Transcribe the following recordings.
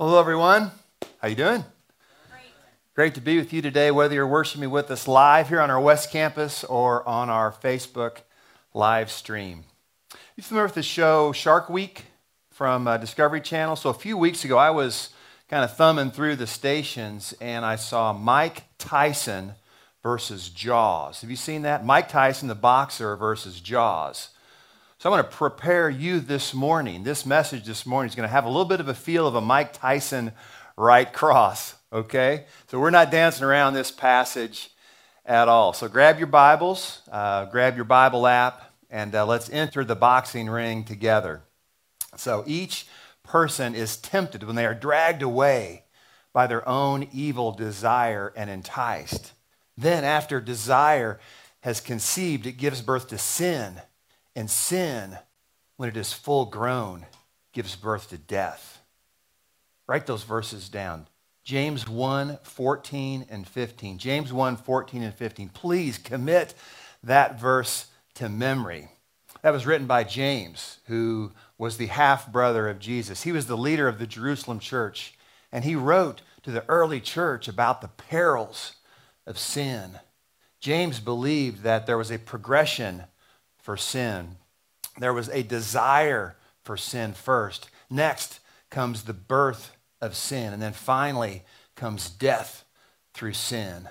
Hello, everyone. How you doing? Great. Great to be with you today, whether you're worshiping with us live here on our West Campus or on our Facebook live stream. You familiar with the show Shark Week from uh, Discovery Channel? So a few weeks ago, I was kind of thumbing through the stations and I saw Mike Tyson versus Jaws. Have you seen that? Mike Tyson, the boxer, versus Jaws. So I want to prepare you this morning. This message this morning is going to have a little bit of a feel of a Mike Tyson right cross, okay? So we're not dancing around this passage at all. So grab your Bibles, uh, grab your Bible app, and uh, let's enter the boxing ring together. So each person is tempted when they are dragged away by their own evil desire and enticed. Then, after desire has conceived, it gives birth to sin and sin, when it is full grown, gives birth to death. Write those verses down. James 1 14 and 15. James 1 14 and 15. Please commit that verse to memory. That was written by James, who was the half brother of Jesus. He was the leader of the Jerusalem church, and he wrote to the early church about the perils of sin. James believed that there was a progression for sin. There was a desire for sin first. Next comes the birth of sin. And then finally comes death through sin.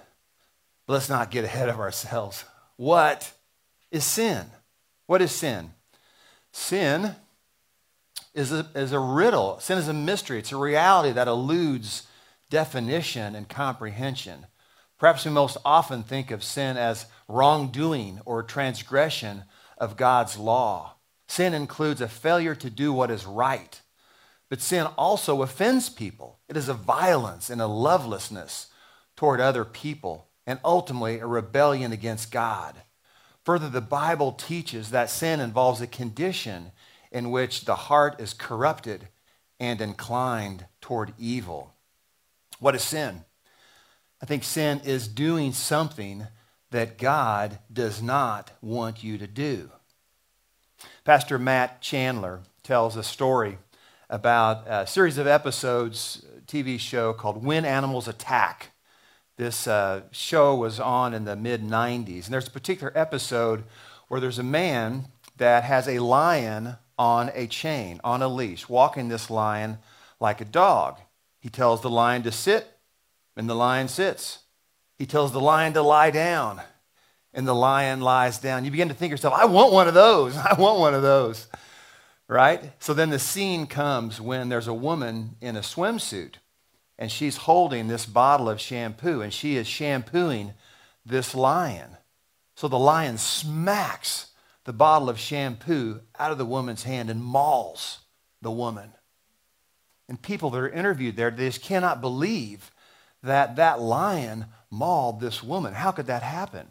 But let's not get ahead of ourselves. What is sin? What is sin? Sin is a, is a riddle. Sin is a mystery. It's a reality that eludes definition and comprehension. Perhaps we most often think of sin as wrongdoing or transgression of God's law. Sin includes a failure to do what is right. But sin also offends people. It is a violence and a lovelessness toward other people, and ultimately a rebellion against God. Further, the Bible teaches that sin involves a condition in which the heart is corrupted and inclined toward evil. What is sin? I think sin is doing something that God does not want you to do. Pastor Matt Chandler tells a story about a series of episodes, TV show called When Animals Attack. This uh, show was on in the mid 90s. And there's a particular episode where there's a man that has a lion on a chain, on a leash, walking this lion like a dog. He tells the lion to sit, and the lion sits. He tells the lion to lie down, and the lion lies down. You begin to think yourself, I want one of those. I want one of those. Right? So then the scene comes when there's a woman in a swimsuit and she's holding this bottle of shampoo and she is shampooing this lion. So the lion smacks the bottle of shampoo out of the woman's hand and mauls the woman. And people that are interviewed there, they just cannot believe that that lion mauled this woman. How could that happen?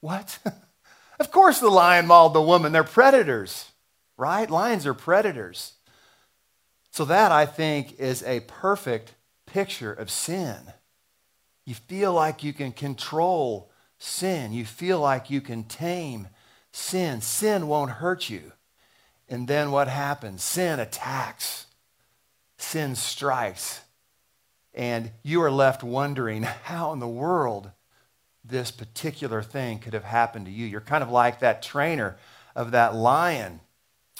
What? of course the lion mauled the woman. They're predators, right? Lions are predators. So that, I think, is a perfect picture of sin. You feel like you can control sin. You feel like you can tame sin. Sin won't hurt you. And then what happens? Sin attacks. Sin strikes. And you are left wondering how in the world this particular thing could have happened to you. You're kind of like that trainer of that lion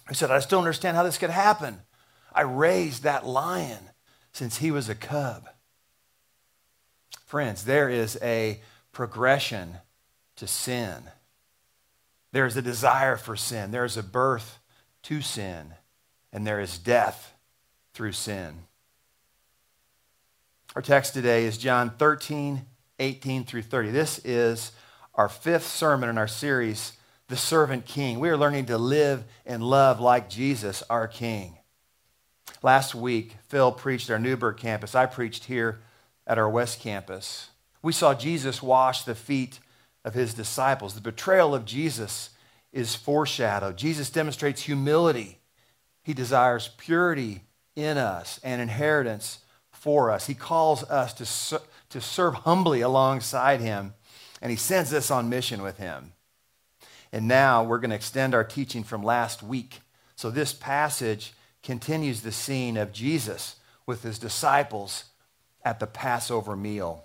who said, I still understand how this could happen. I raised that lion since he was a cub. Friends, there is a progression to sin. There is a desire for sin. There is a birth to sin. And there is death through sin. Our text today is John 13, 18 through 30. This is our fifth sermon in our series, The Servant King. We are learning to live and love like Jesus, our King. Last week, Phil preached at our Newburgh campus. I preached here at our West campus. We saw Jesus wash the feet of his disciples. The betrayal of Jesus is foreshadowed. Jesus demonstrates humility. He desires purity in us and inheritance for us. He calls us to, to serve humbly alongside him, and he sends us on mission with him. And now we're going to extend our teaching from last week. So this passage continues the scene of Jesus with his disciples at the Passover meal.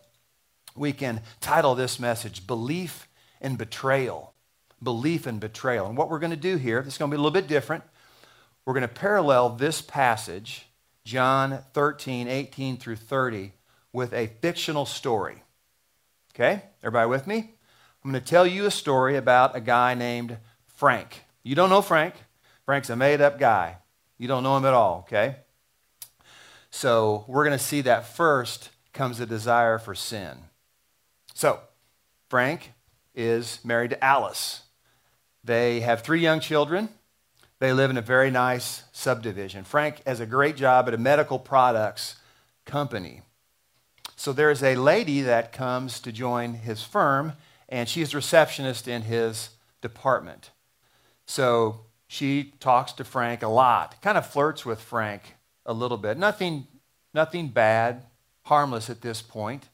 We can title this message Belief and Betrayal. Belief and Betrayal. And what we're going to do here, is going to be a little bit different. We're going to parallel this passage, John 13, 18 through 30, with a fictional story. Okay? Everybody with me? I'm going to tell you a story about a guy named Frank. You don't know Frank. Frank's a made up guy. You don't know him at all, okay? So we're going to see that first comes a desire for sin. So, Frank is married to Alice. They have three young children. They live in a very nice subdivision. Frank has a great job at a medical products company. So there's a lady that comes to join his firm, and she's a receptionist in his department. So she talks to Frank a lot, kind of flirts with Frank a little bit. Nothing, nothing bad, harmless at this point.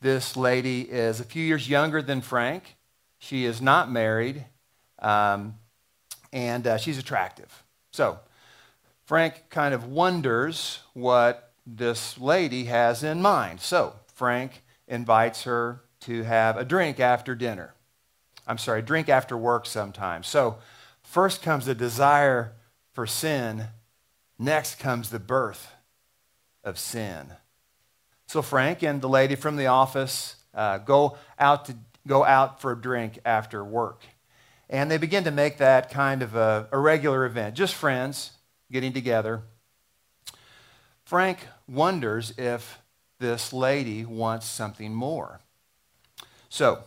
This lady is a few years younger than Frank. She is not married, um, and uh, she's attractive. So Frank kind of wonders what this lady has in mind. So Frank invites her to have a drink after dinner. I'm sorry, drink after work sometimes. So first comes the desire for sin, next comes the birth of sin. So Frank and the lady from the office uh, go out to go out for a drink after work. And they begin to make that kind of a, a regular event, just friends getting together. Frank wonders if this lady wants something more. So,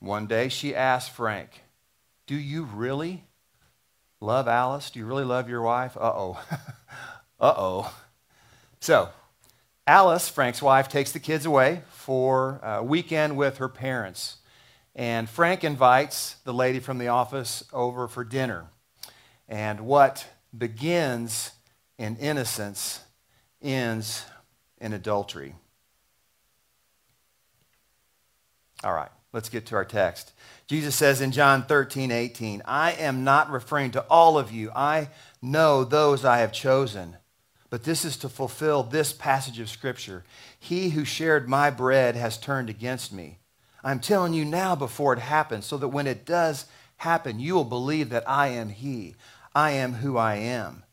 one day she asks Frank, Do you really love Alice? Do you really love your wife? Uh oh. uh oh. So, Alice, Frank's wife, takes the kids away for a weekend with her parents. And Frank invites the lady from the office over for dinner. And what begins in innocence ends in adultery. All right, let's get to our text. Jesus says in John 13, 18, I am not referring to all of you. I know those I have chosen. But this is to fulfill this passage of Scripture. He who shared my bread has turned against me. I'm telling you now before it happens, so that when it does happen, you will believe that I am He. I am who I am.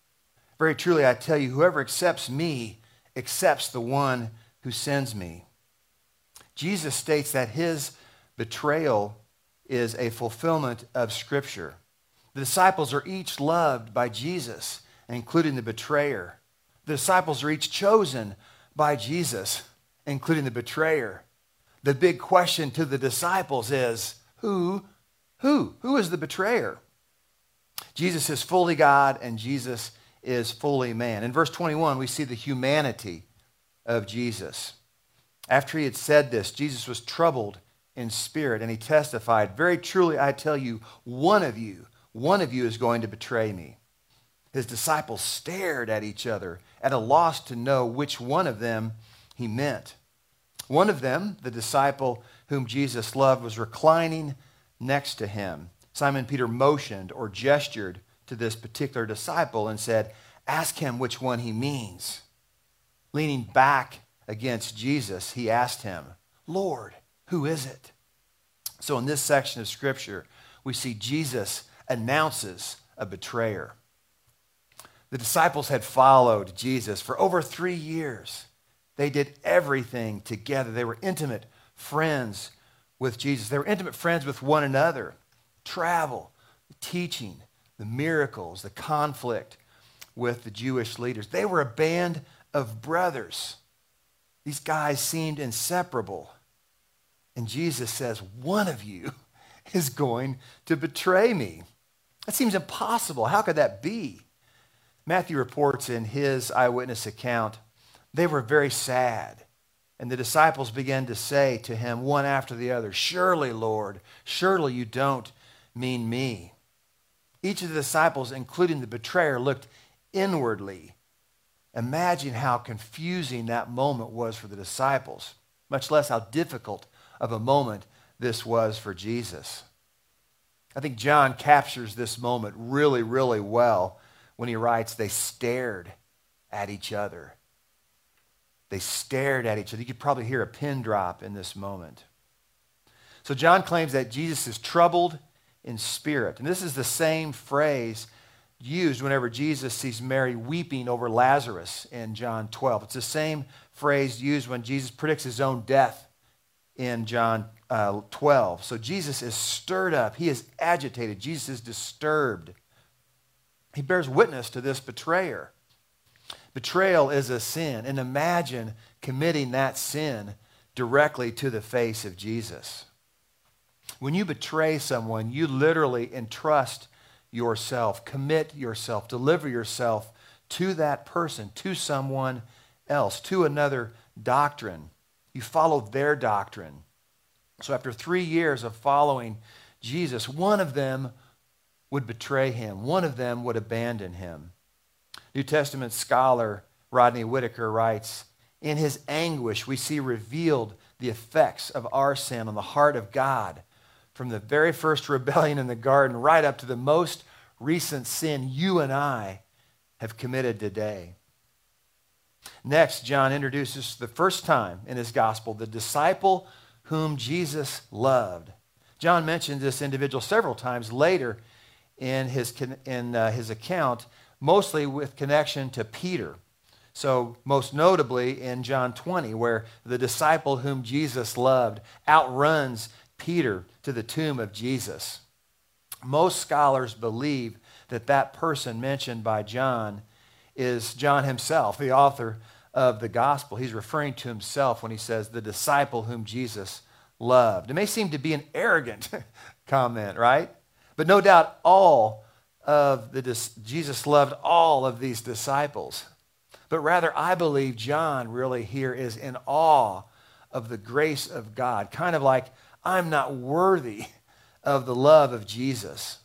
Very truly, I tell you, whoever accepts me accepts the one who sends me. Jesus states that his betrayal is a fulfillment of Scripture. The disciples are each loved by Jesus, including the betrayer. The disciples are each chosen by Jesus, including the betrayer. The big question to the disciples is who, who, who is the betrayer? Jesus is fully God and Jesus is fully man. In verse 21, we see the humanity of Jesus. After he had said this, Jesus was troubled in spirit and he testified, Very truly, I tell you, one of you, one of you is going to betray me. His disciples stared at each other, at a loss to know which one of them he meant. One of them, the disciple whom Jesus loved, was reclining next to him. Simon Peter motioned or gestured to this particular disciple and said, Ask him which one he means. Leaning back against Jesus, he asked him, Lord, who is it? So in this section of Scripture, we see Jesus announces a betrayer. The disciples had followed Jesus for over three years. They did everything together. They were intimate friends with Jesus. They were intimate friends with one another. Travel, teaching, the miracles, the conflict with the Jewish leaders. They were a band of brothers. These guys seemed inseparable. And Jesus says, One of you is going to betray me. That seems impossible. How could that be? Matthew reports in his eyewitness account, they were very sad. And the disciples began to say to him, one after the other, Surely, Lord, surely you don't mean me. Each of the disciples, including the betrayer, looked inwardly. Imagine how confusing that moment was for the disciples, much less how difficult of a moment this was for Jesus. I think John captures this moment really, really well when he writes, they stared at each other. They stared at each other. You could probably hear a pin drop in this moment. So John claims that Jesus is troubled in spirit. And this is the same phrase used whenever Jesus sees Mary weeping over Lazarus in John 12. It's the same phrase used when Jesus predicts his own death in John uh, 12. So Jesus is stirred up. He is agitated. Jesus is disturbed. He bears witness to this betrayer. Betrayal is a sin. And imagine committing that sin directly to the face of Jesus. When you betray someone, you literally entrust yourself, commit yourself, deliver yourself to that person, to someone else, to another doctrine. You follow their doctrine. So after three years of following Jesus, one of them would betray him, one of them would abandon him. New Testament scholar Rodney Whitacre writes In his anguish, we see revealed the effects of our sin on the heart of God from the very first rebellion in the garden right up to the most recent sin you and I have committed today. Next, John introduces the first time in his gospel the disciple whom Jesus loved. John mentions this individual several times later in his, in, uh, his account, mostly with connection to Peter. So, most notably in John 20, where the disciple whom Jesus loved outruns Peter to the tomb of Jesus. Most scholars believe that that person mentioned by John is John himself, the author of the gospel. He's referring to himself when he says, the disciple whom Jesus loved. It may seem to be an arrogant comment, right? But no doubt all of the Jesus loved all of these disciples. But rather, I believe John really here is in awe of the grace of God, kind of like I'm not worthy of the love of Jesus.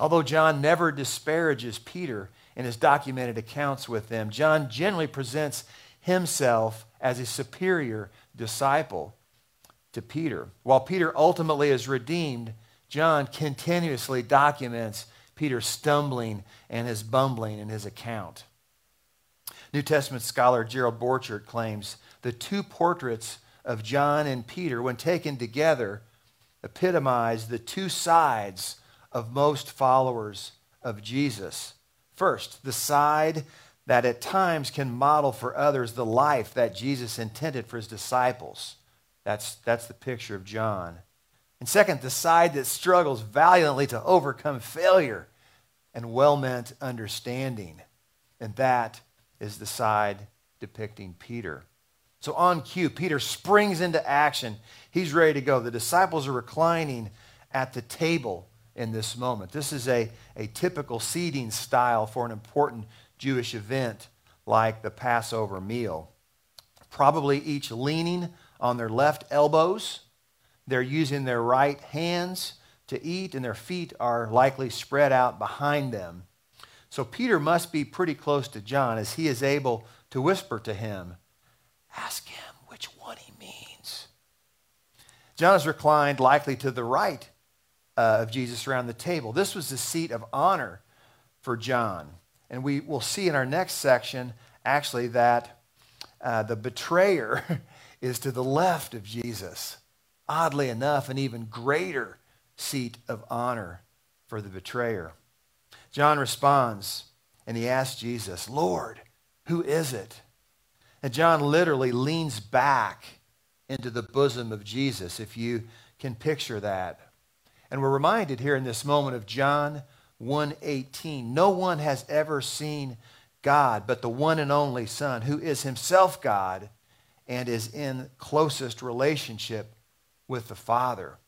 Although John never disparages Peter in his documented accounts with them, John generally presents himself as a superior disciple to Peter. While Peter ultimately is redeemed, John continuously documents Peter's stumbling and his bumbling in his account. New Testament scholar Gerald Borchert claims the two portraits of John and Peter, when taken together, epitomize the two sides of most followers of Jesus. First, the side that at times can model for others the life that Jesus intended for his disciples. That's, that's the picture of John. And second, the side that struggles valiantly to overcome failure and well meant understanding. And that is the side depicting Peter. So on cue, Peter springs into action. He's ready to go. The disciples are reclining at the table in this moment. This is a, a typical seating style for an important Jewish event like the Passover meal. Probably each leaning on their left elbows. They're using their right hands to eat, and their feet are likely spread out behind them. So Peter must be pretty close to John as he is able to whisper to him, Ask him which one he means. John is reclined likely to the right uh, of Jesus around the table. This was the seat of honor for John. And we will see in our next section, actually, that uh, the betrayer is to the left of Jesus. Oddly enough, an even greater seat of honor for the betrayer. John responds and he asks Jesus, Lord, who is it? And John literally leans back into the bosom of Jesus, if you can picture that. And we're reminded here in this moment of John 1:18. No one has ever seen God but the one and only Son, who is himself God and is in closest relationship with the Father.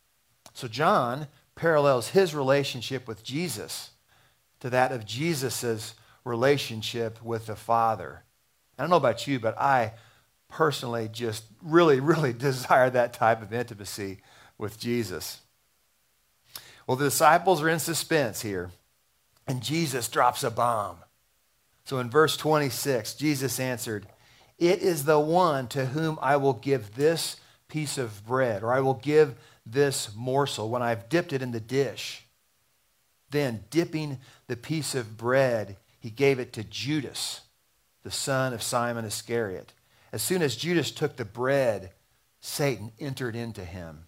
So John parallels his relationship with Jesus to that of Jesus' relationship with the Father. I don't know about you, but I personally just really, really desire that type of intimacy with Jesus. Well, the disciples are in suspense here, and Jesus drops a bomb. So in verse 26, Jesus answered, It is the one to whom I will give this piece of bread, or I will give this morsel when I've dipped it in the dish. Then, dipping the piece of bread, he gave it to Judas, the son of Simon Iscariot. As soon as Judas took the bread, Satan entered into him.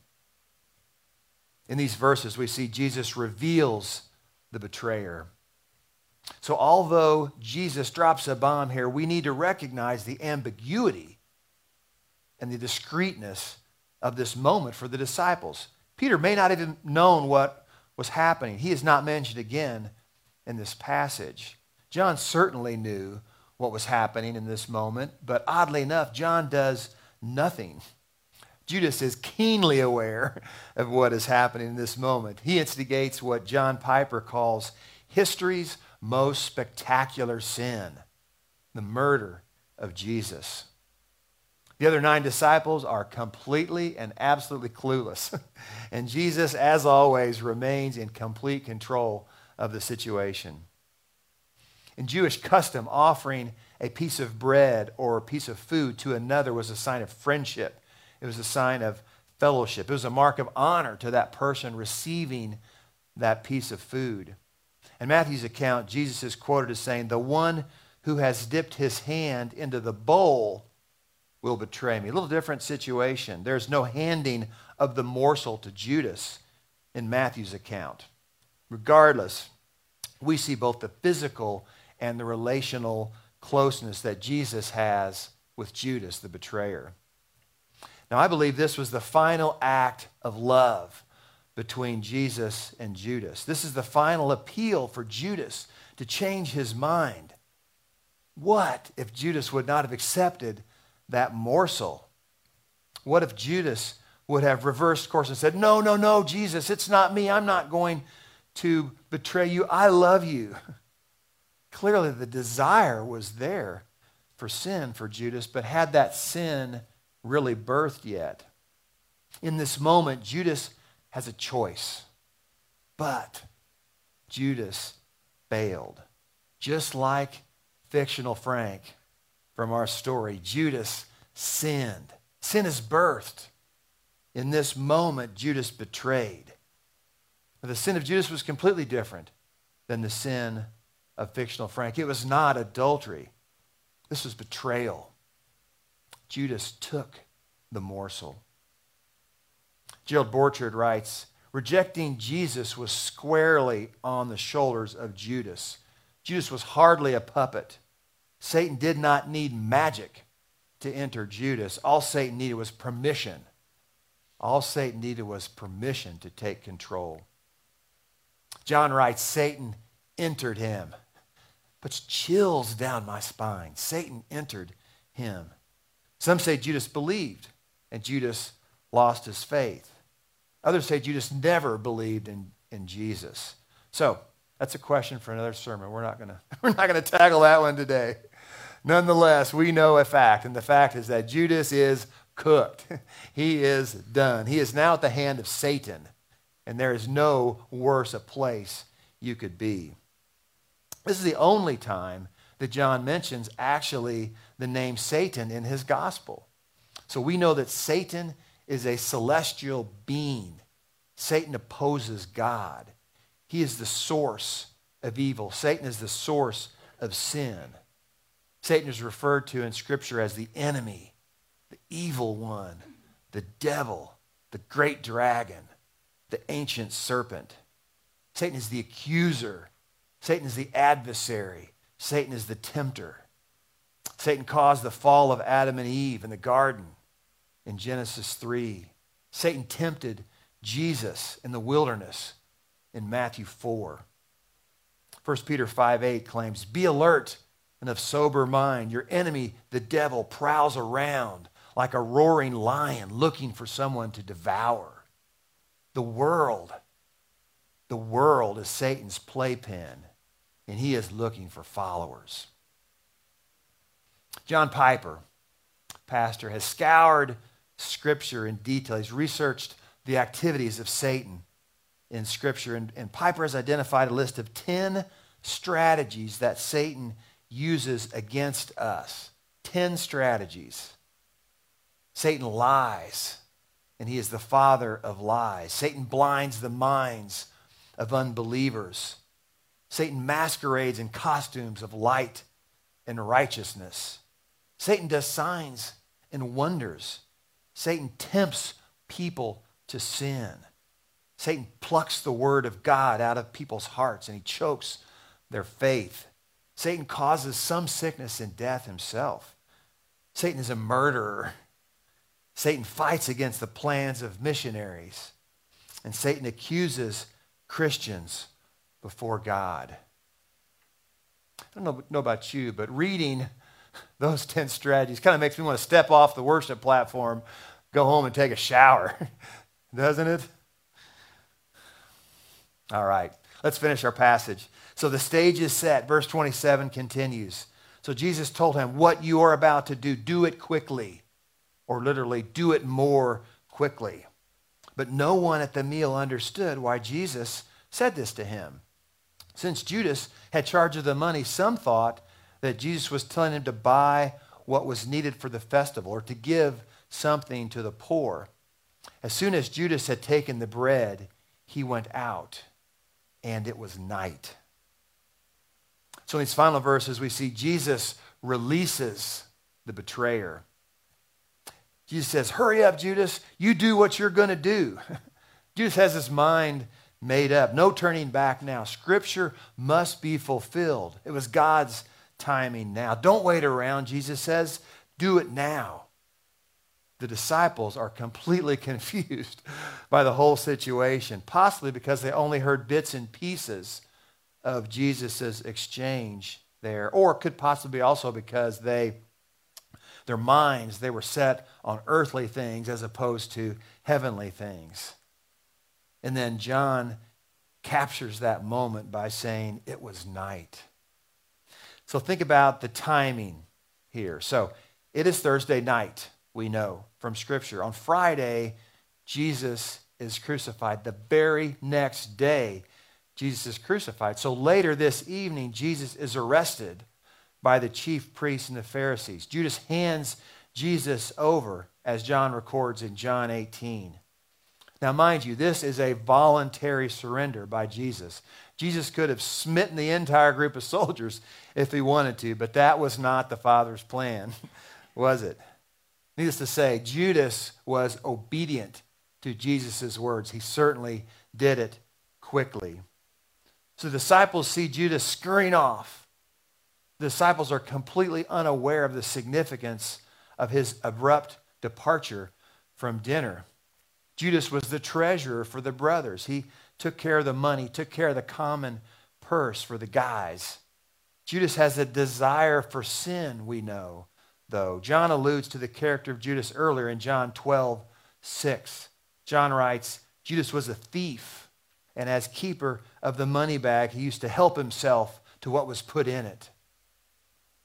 In these verses, we see Jesus reveals the betrayer. So, although Jesus drops a bomb here, we need to recognize the ambiguity and the discreetness of this moment for the disciples. Peter may not even known what was happening. He is not mentioned again in this passage. John certainly knew what was happening in this moment, but oddly enough, John does nothing. Judas is keenly aware of what is happening in this moment. He instigates what John Piper calls history's most spectacular sin the murder of Jesus. The other nine disciples are completely and absolutely clueless. and Jesus, as always, remains in complete control of the situation. In Jewish custom, offering a piece of bread or a piece of food to another was a sign of friendship. It was a sign of fellowship. It was a mark of honor to that person receiving that piece of food. In Matthew's account, Jesus is quoted as saying, The one who has dipped his hand into the bowl will betray me. A little different situation. There's no handing of the morsel to Judas in Matthew's account. Regardless, we see both the physical and the relational closeness that Jesus has with Judas, the betrayer. Now, I believe this was the final act of love between Jesus and Judas. This is the final appeal for Judas to change his mind. What if Judas would not have accepted that morsel? What if Judas would have reversed course and said, No, no, no, Jesus, it's not me. I'm not going to betray you. I love you. Clearly, the desire was there for sin for Judas, but had that sin really birthed yet? In this moment, Judas has a choice. But Judas failed. Just like fictional Frank from our story, Judas sinned. Sin is birthed. In this moment, Judas betrayed. But the sin of Judas was completely different than the sin of fictional Frank. It was not adultery, this was betrayal. Judas took the morsel. Gerald Borchert writes Rejecting Jesus was squarely on the shoulders of Judas. Judas was hardly a puppet. Satan did not need magic to enter Judas. All Satan needed was permission. All Satan needed was permission to take control. John writes Satan entered him. Puts chills down my spine. Satan entered him. Some say Judas believed, and Judas lost his faith. Others say Judas never believed in, in Jesus. So that's a question for another sermon. We're not gonna we're not gonna tackle that one today. Nonetheless, we know a fact, and the fact is that Judas is cooked. he is done. He is now at the hand of Satan, and there is no worse a place you could be. This is the only time that John mentions actually the name Satan in his gospel. So we know that Satan is a celestial being. Satan opposes God. He is the source of evil. Satan is the source of sin. Satan is referred to in Scripture as the enemy, the evil one, the devil, the great dragon, the ancient serpent. Satan is the accuser. Satan is the adversary. Satan is the tempter. Satan caused the fall of Adam and Eve in the garden in Genesis 3. Satan tempted Jesus in the wilderness in Matthew 4. 1 Peter 5 8 claims, Be alert and of sober mind. Your enemy, the devil, prowls around like a roaring lion looking for someone to devour. The world, the world is Satan's playpen, and he is looking for followers. John Piper, pastor, has scoured Scripture in detail. He's researched the activities of Satan in Scripture. And, and Piper has identified a list of 10 strategies that Satan uses against us. 10 strategies. Satan lies, and he is the father of lies. Satan blinds the minds of unbelievers. Satan masquerades in costumes of light and righteousness. Satan does signs and wonders. Satan tempts people to sin. Satan plucks the word of God out of people's hearts and he chokes their faith. Satan causes some sickness and death himself. Satan is a murderer. Satan fights against the plans of missionaries. And Satan accuses Christians before God. I don't know, about you, but reading those 10 strategies kind of makes me want to step off the worship platform, go home and take a shower, doesn't it? All right, let's finish our passage. So the stage is set. Verse 27 continues. So Jesus told him, What you are about to do, do it quickly, or literally, do it more quickly. But no one at the meal understood why Jesus said this to him. Since Judas had charge of the money, some thought that Jesus was telling him to buy what was needed for the festival or to give something to the poor. As soon as Judas had taken the bread, he went out, and it was night. So in these final verses, we see Jesus releases the betrayer. Jesus says, Hurry up, Judas. You do what you're going to do. Judas has his mind made up. No turning back now. Scripture must be fulfilled. It was God's timing now. Don't wait around, Jesus says. Do it now. The disciples are completely confused by the whole situation, possibly because they only heard bits and pieces of Jesus' exchange there, or could possibly also because they their minds they were set on earthly things as opposed to heavenly things. And then John captures that moment by saying, It was night. So think about the timing here. So it is Thursday night, we know from Scripture. On Friday, Jesus is crucified. The very next day, Jesus is crucified. So later this evening, Jesus is arrested by the chief priests and the Pharisees. Judas hands Jesus over, as John records in John 18. Now, mind you, this is a voluntary surrender by Jesus. Jesus could have smitten the entire group of soldiers if he wanted to, but that was not the Father's plan, was it? Needless to say, Judas was obedient to Jesus' words. He certainly did it quickly. So the disciples see Judas scurrying off. The disciples are completely unaware of the significance of his abrupt departure from dinner. Judas was the treasurer for the brothers. He took care of the money, took care of the common purse for the guys. Judas has a desire for sin, we know, though. John alludes to the character of Judas earlier in John 12, 6. John writes, Judas was a thief, and as keeper of the money bag, he used to help himself to what was put in it.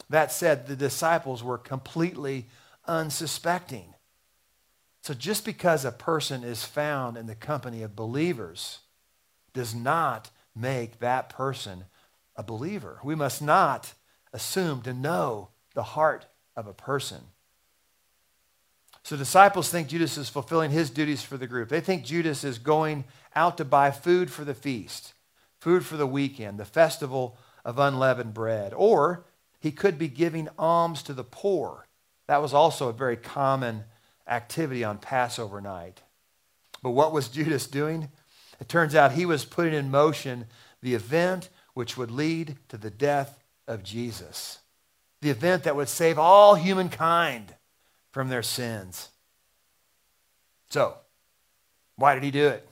That said, the disciples were completely unsuspecting. So just because a person is found in the company of believers does not make that person a believer. We must not assume to know the heart of a person. So disciples think Judas is fulfilling his duties for the group. They think Judas is going out to buy food for the feast, food for the weekend, the festival of unleavened bread. Or he could be giving alms to the poor. That was also a very common activity on Passover night. But what was Judas doing? It turns out he was putting in motion the event which would lead to the death of Jesus, the event that would save all humankind from their sins. So, why did he do it?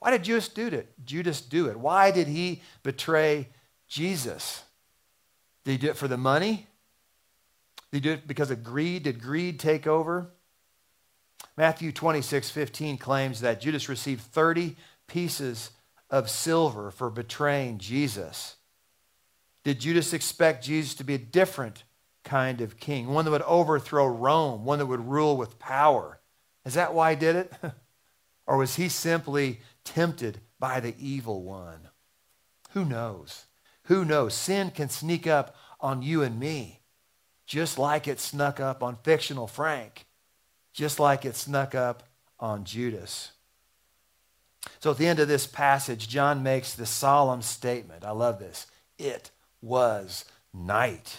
Why did Judas do it? Judas do it. Why did he betray Jesus? Did he do it for the money? Did he do it because of greed? Did greed take over? Matthew 26, 15 claims that Judas received 30 pieces of silver for betraying Jesus. Did Judas expect Jesus to be a different kind of king, one that would overthrow Rome, one that would rule with power? Is that why he did it? or was he simply tempted by the evil one? Who knows? Who knows? Sin can sneak up on you and me, just like it snuck up on fictional Frank just like it snuck up on Judas. So at the end of this passage, John makes the solemn statement. I love this. It was night.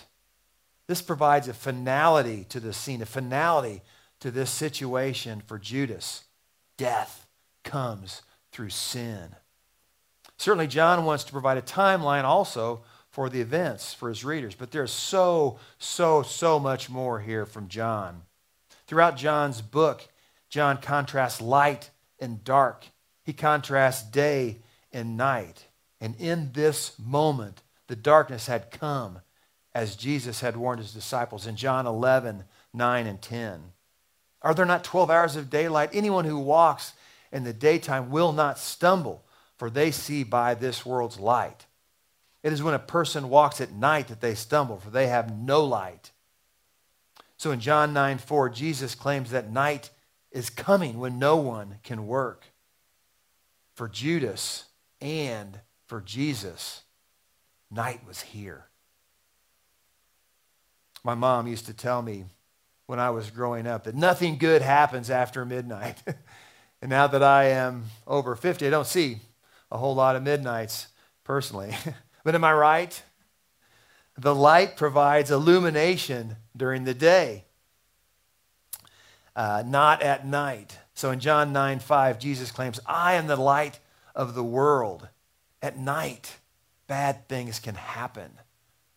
This provides a finality to the scene, a finality to this situation for Judas. Death comes through sin. Certainly, John wants to provide a timeline also for the events for his readers, but there's so, so, so much more here from John. Throughout John's book, John contrasts light and dark, he contrasts day and night. And in this moment, the darkness had come as Jesus had warned his disciples in John 11, 9, and 10. Are there not 12 hours of daylight? Anyone who walks in the daytime will not stumble, for they see by this world's light. It is when a person walks at night that they stumble, for they have no light. So in John 9 4, Jesus claims that night is coming when no one can work. For Judas and for Jesus, night was here. My mom used to tell me when I was growing up that nothing good happens after midnight. and now that I am over 50, I don't see a whole lot of midnights personally. but am I right? The light provides illumination during the day, uh, not at night. So in John 9 5, Jesus claims, I am the light of the world. At night, bad things can happen.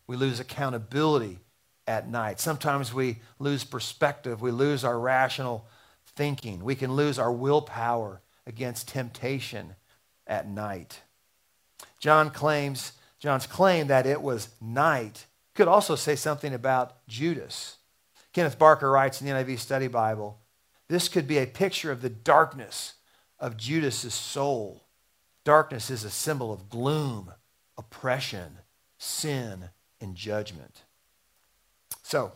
We lose accountability at night. Sometimes we lose perspective, we lose our rational thinking, we can lose our willpower against temptation at night. John claims, John's claim that it was night could also say something about Judas. Kenneth Barker writes in the NIV Study Bible, this could be a picture of the darkness of Judas's soul. Darkness is a symbol of gloom, oppression, sin, and judgment. So,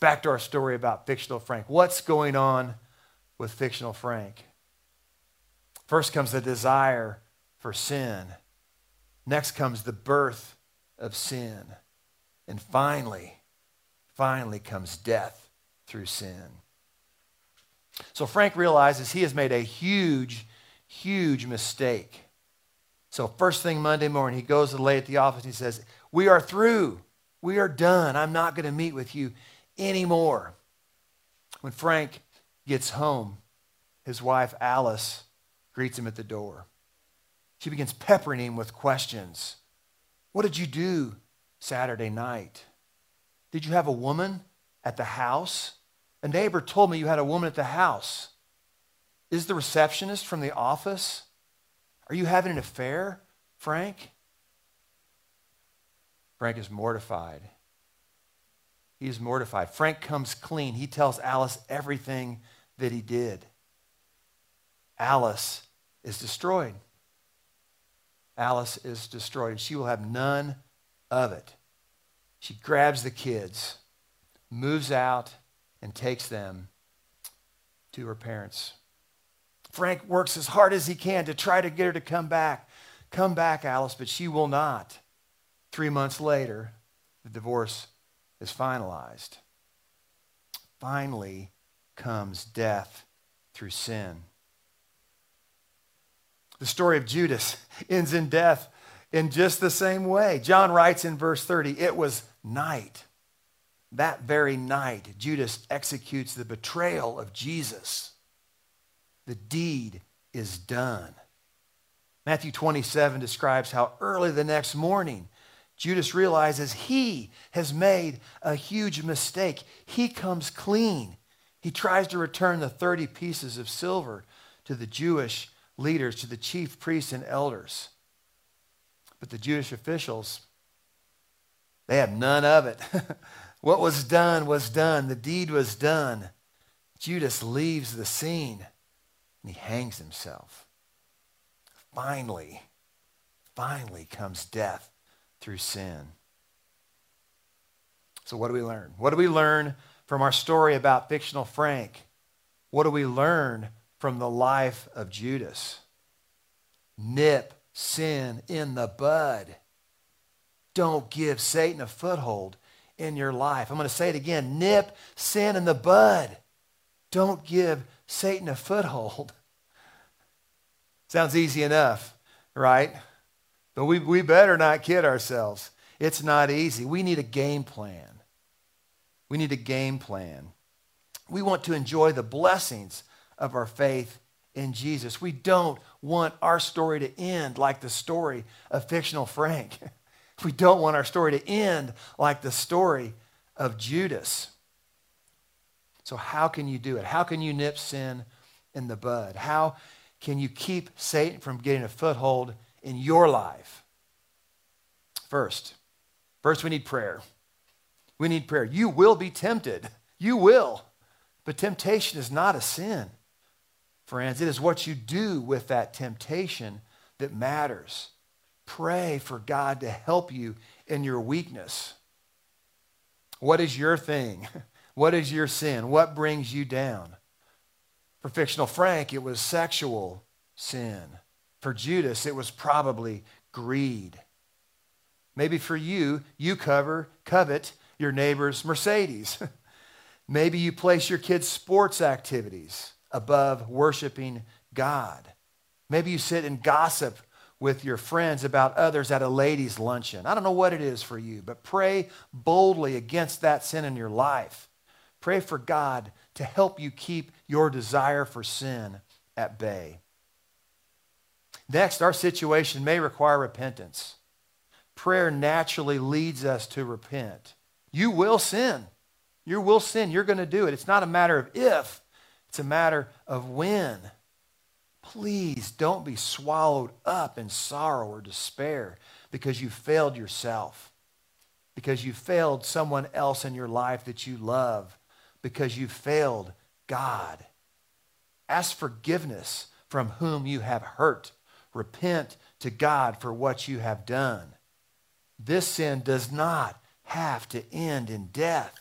back to our story about fictional Frank. What's going on with fictional Frank? First comes the desire for sin. Next comes the birth of sin. And finally, finally comes death through sin. So Frank realizes he has made a huge, huge mistake. So, first thing Monday morning, he goes to lay at the office and he says, We are through. We are done. I'm not going to meet with you anymore. When Frank gets home, his wife Alice greets him at the door. She begins peppering him with questions. What did you do Saturday night? Did you have a woman at the house? A neighbor told me you had a woman at the house. Is the receptionist from the office? Are you having an affair, Frank? Frank is mortified. He is mortified. Frank comes clean. He tells Alice everything that he did. Alice is destroyed. Alice is destroyed. She will have none of it. She grabs the kids, moves out, and takes them to her parents. Frank works as hard as he can to try to get her to come back. Come back, Alice, but she will not. Three months later, the divorce is finalized. Finally comes death through sin. The story of Judas ends in death in just the same way. John writes in verse 30 it was night. That very night, Judas executes the betrayal of Jesus. The deed is done. Matthew 27 describes how early the next morning Judas realizes he has made a huge mistake. He comes clean. He tries to return the 30 pieces of silver to the Jewish leaders, to the chief priests and elders. But the Jewish officials, they have none of it. what was done was done, the deed was done. Judas leaves the scene and he hangs himself. Finally, finally comes death through sin. So, what do we learn? What do we learn from our story about fictional Frank? What do we learn from the life of Judas? Nip sin in the bud. Don't give Satan a foothold in your life. I'm going to say it again nip sin in the bud. Don't give Satan a foothold. Sounds easy enough, right? But we, we better not kid ourselves. It's not easy. We need a game plan. We need a game plan. We want to enjoy the blessings of our faith in Jesus. We don't want our story to end like the story of fictional Frank. we don't want our story to end like the story of Judas. So, how can you do it? How can you nip sin in the bud? How can you keep Satan from getting a foothold in your life? First, first we need prayer. We need prayer. You will be tempted. You will. But temptation is not a sin. Friends, it is what you do with that temptation that matters. Pray for God to help you in your weakness. What is your thing? What is your sin? What brings you down? For fictional Frank, it was sexual sin. For Judas, it was probably greed. Maybe for you, you cover, covet your neighbor's Mercedes. Maybe you place your kids' sports activities above worshiping God. Maybe you sit and gossip with your friends about others at a ladies' luncheon. I don't know what it is for you, but pray boldly against that sin in your life. Pray for God to help you keep your desire for sin at bay. Next, our situation may require repentance. Prayer naturally leads us to repent. You will sin. You will sin. You're going to do it. It's not a matter of if, it's a matter of when. Please don't be swallowed up in sorrow or despair because you failed yourself, because you failed someone else in your life that you love, because you failed God. Ask forgiveness from whom you have hurt. Repent to God for what you have done. This sin does not have to end in death.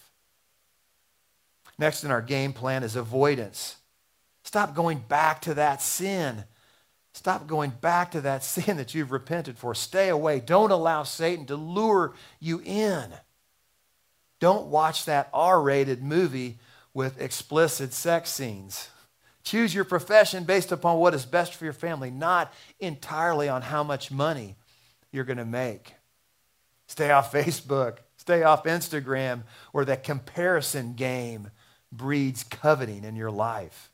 Next in our game plan is avoidance. Stop going back to that sin. Stop going back to that sin that you've repented for. Stay away. Don't allow Satan to lure you in. Don't watch that R rated movie with explicit sex scenes. Choose your profession based upon what is best for your family, not entirely on how much money you're going to make. Stay off Facebook. Stay off Instagram, where that comparison game breeds coveting in your life.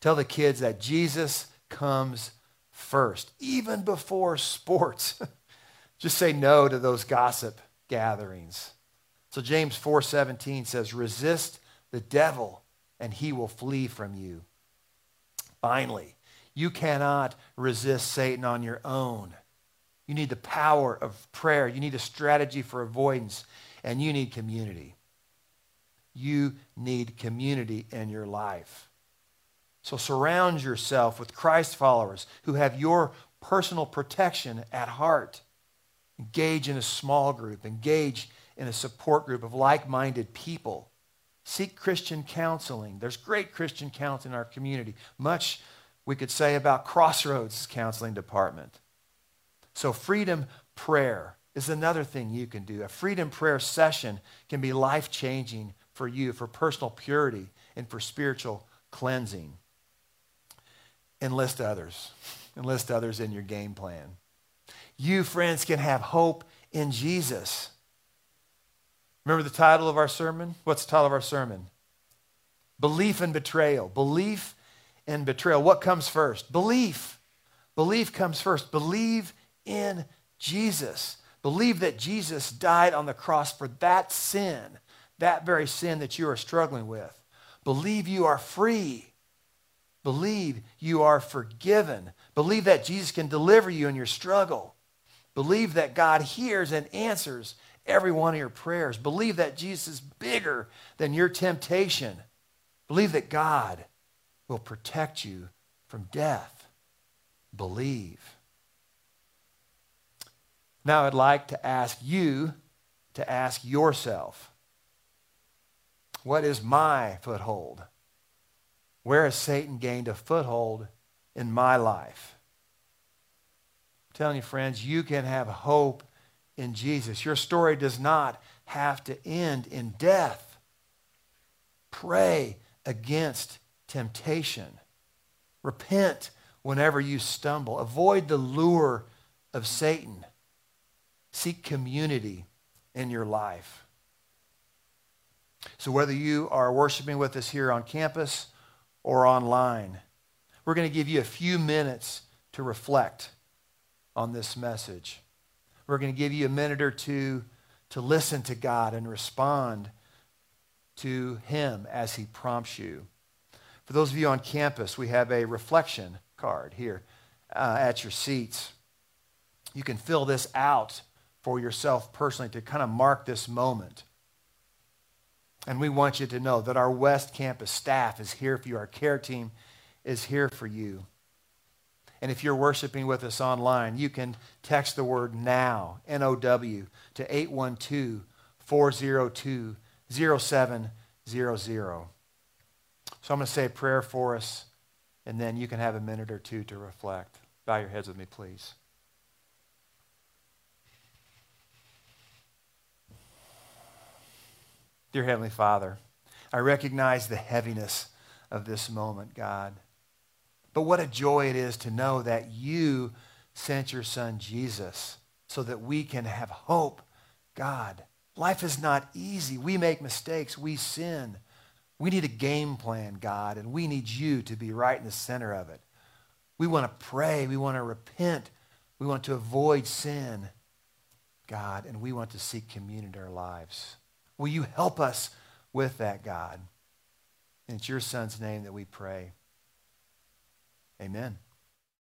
Tell the kids that Jesus comes first, even before sports. Just say no to those gossip gatherings. So James 4:17 says, "Resist the devil and he will flee from you." Finally, you cannot resist Satan on your own. You need the power of prayer. You need a strategy for avoidance, and you need community you need community in your life. So surround yourself with Christ followers who have your personal protection at heart. Engage in a small group, engage in a support group of like minded people. Seek Christian counseling. There's great Christian counseling in our community. Much we could say about Crossroads Counseling Department. So, freedom prayer is another thing you can do. A freedom prayer session can be life changing for you, for personal purity and for spiritual cleansing. Enlist others. Enlist others in your game plan. You, friends, can have hope in Jesus. Remember the title of our sermon? What's the title of our sermon? Belief and betrayal. Belief and betrayal. What comes first? Belief. Belief comes first. Believe in Jesus. Believe that Jesus died on the cross for that sin that very sin that you are struggling with. Believe you are free. Believe you are forgiven. Believe that Jesus can deliver you in your struggle. Believe that God hears and answers every one of your prayers. Believe that Jesus is bigger than your temptation. Believe that God will protect you from death. Believe. Now I'd like to ask you to ask yourself what is my foothold? Where has Satan gained a foothold in my life? I'm telling you, friends, you can have hope in Jesus. Your story does not have to end in death. Pray against temptation. Repent whenever you stumble. Avoid the lure of Satan. seek community in your life. So, whether you are worshiping with us here on campus or online, we're going to give you a few minutes to reflect on this message. We're going to give you a minute or two to listen to God and respond to Him as He prompts you. For those of you on campus, we have a reflection card here uh, at your seats. You can fill this out for yourself personally to kind of mark this moment. And we want you to know that our West Campus staff is here for you. Our care team is here for you. And if you're worshiping with us online, you can text the word NOW, N O W, to 812 402 0700. So I'm going to say a prayer for us, and then you can have a minute or two to reflect. Bow your heads with me, please. Dear Heavenly Father, I recognize the heaviness of this moment, God. But what a joy it is to know that you sent your son Jesus so that we can have hope. God, life is not easy. We make mistakes. We sin. We need a game plan, God, and we need you to be right in the center of it. We want to pray. We want to repent. We want to avoid sin, God, and we want to seek community in our lives. Will you help us with that, God? And it's your son's name that we pray. Amen.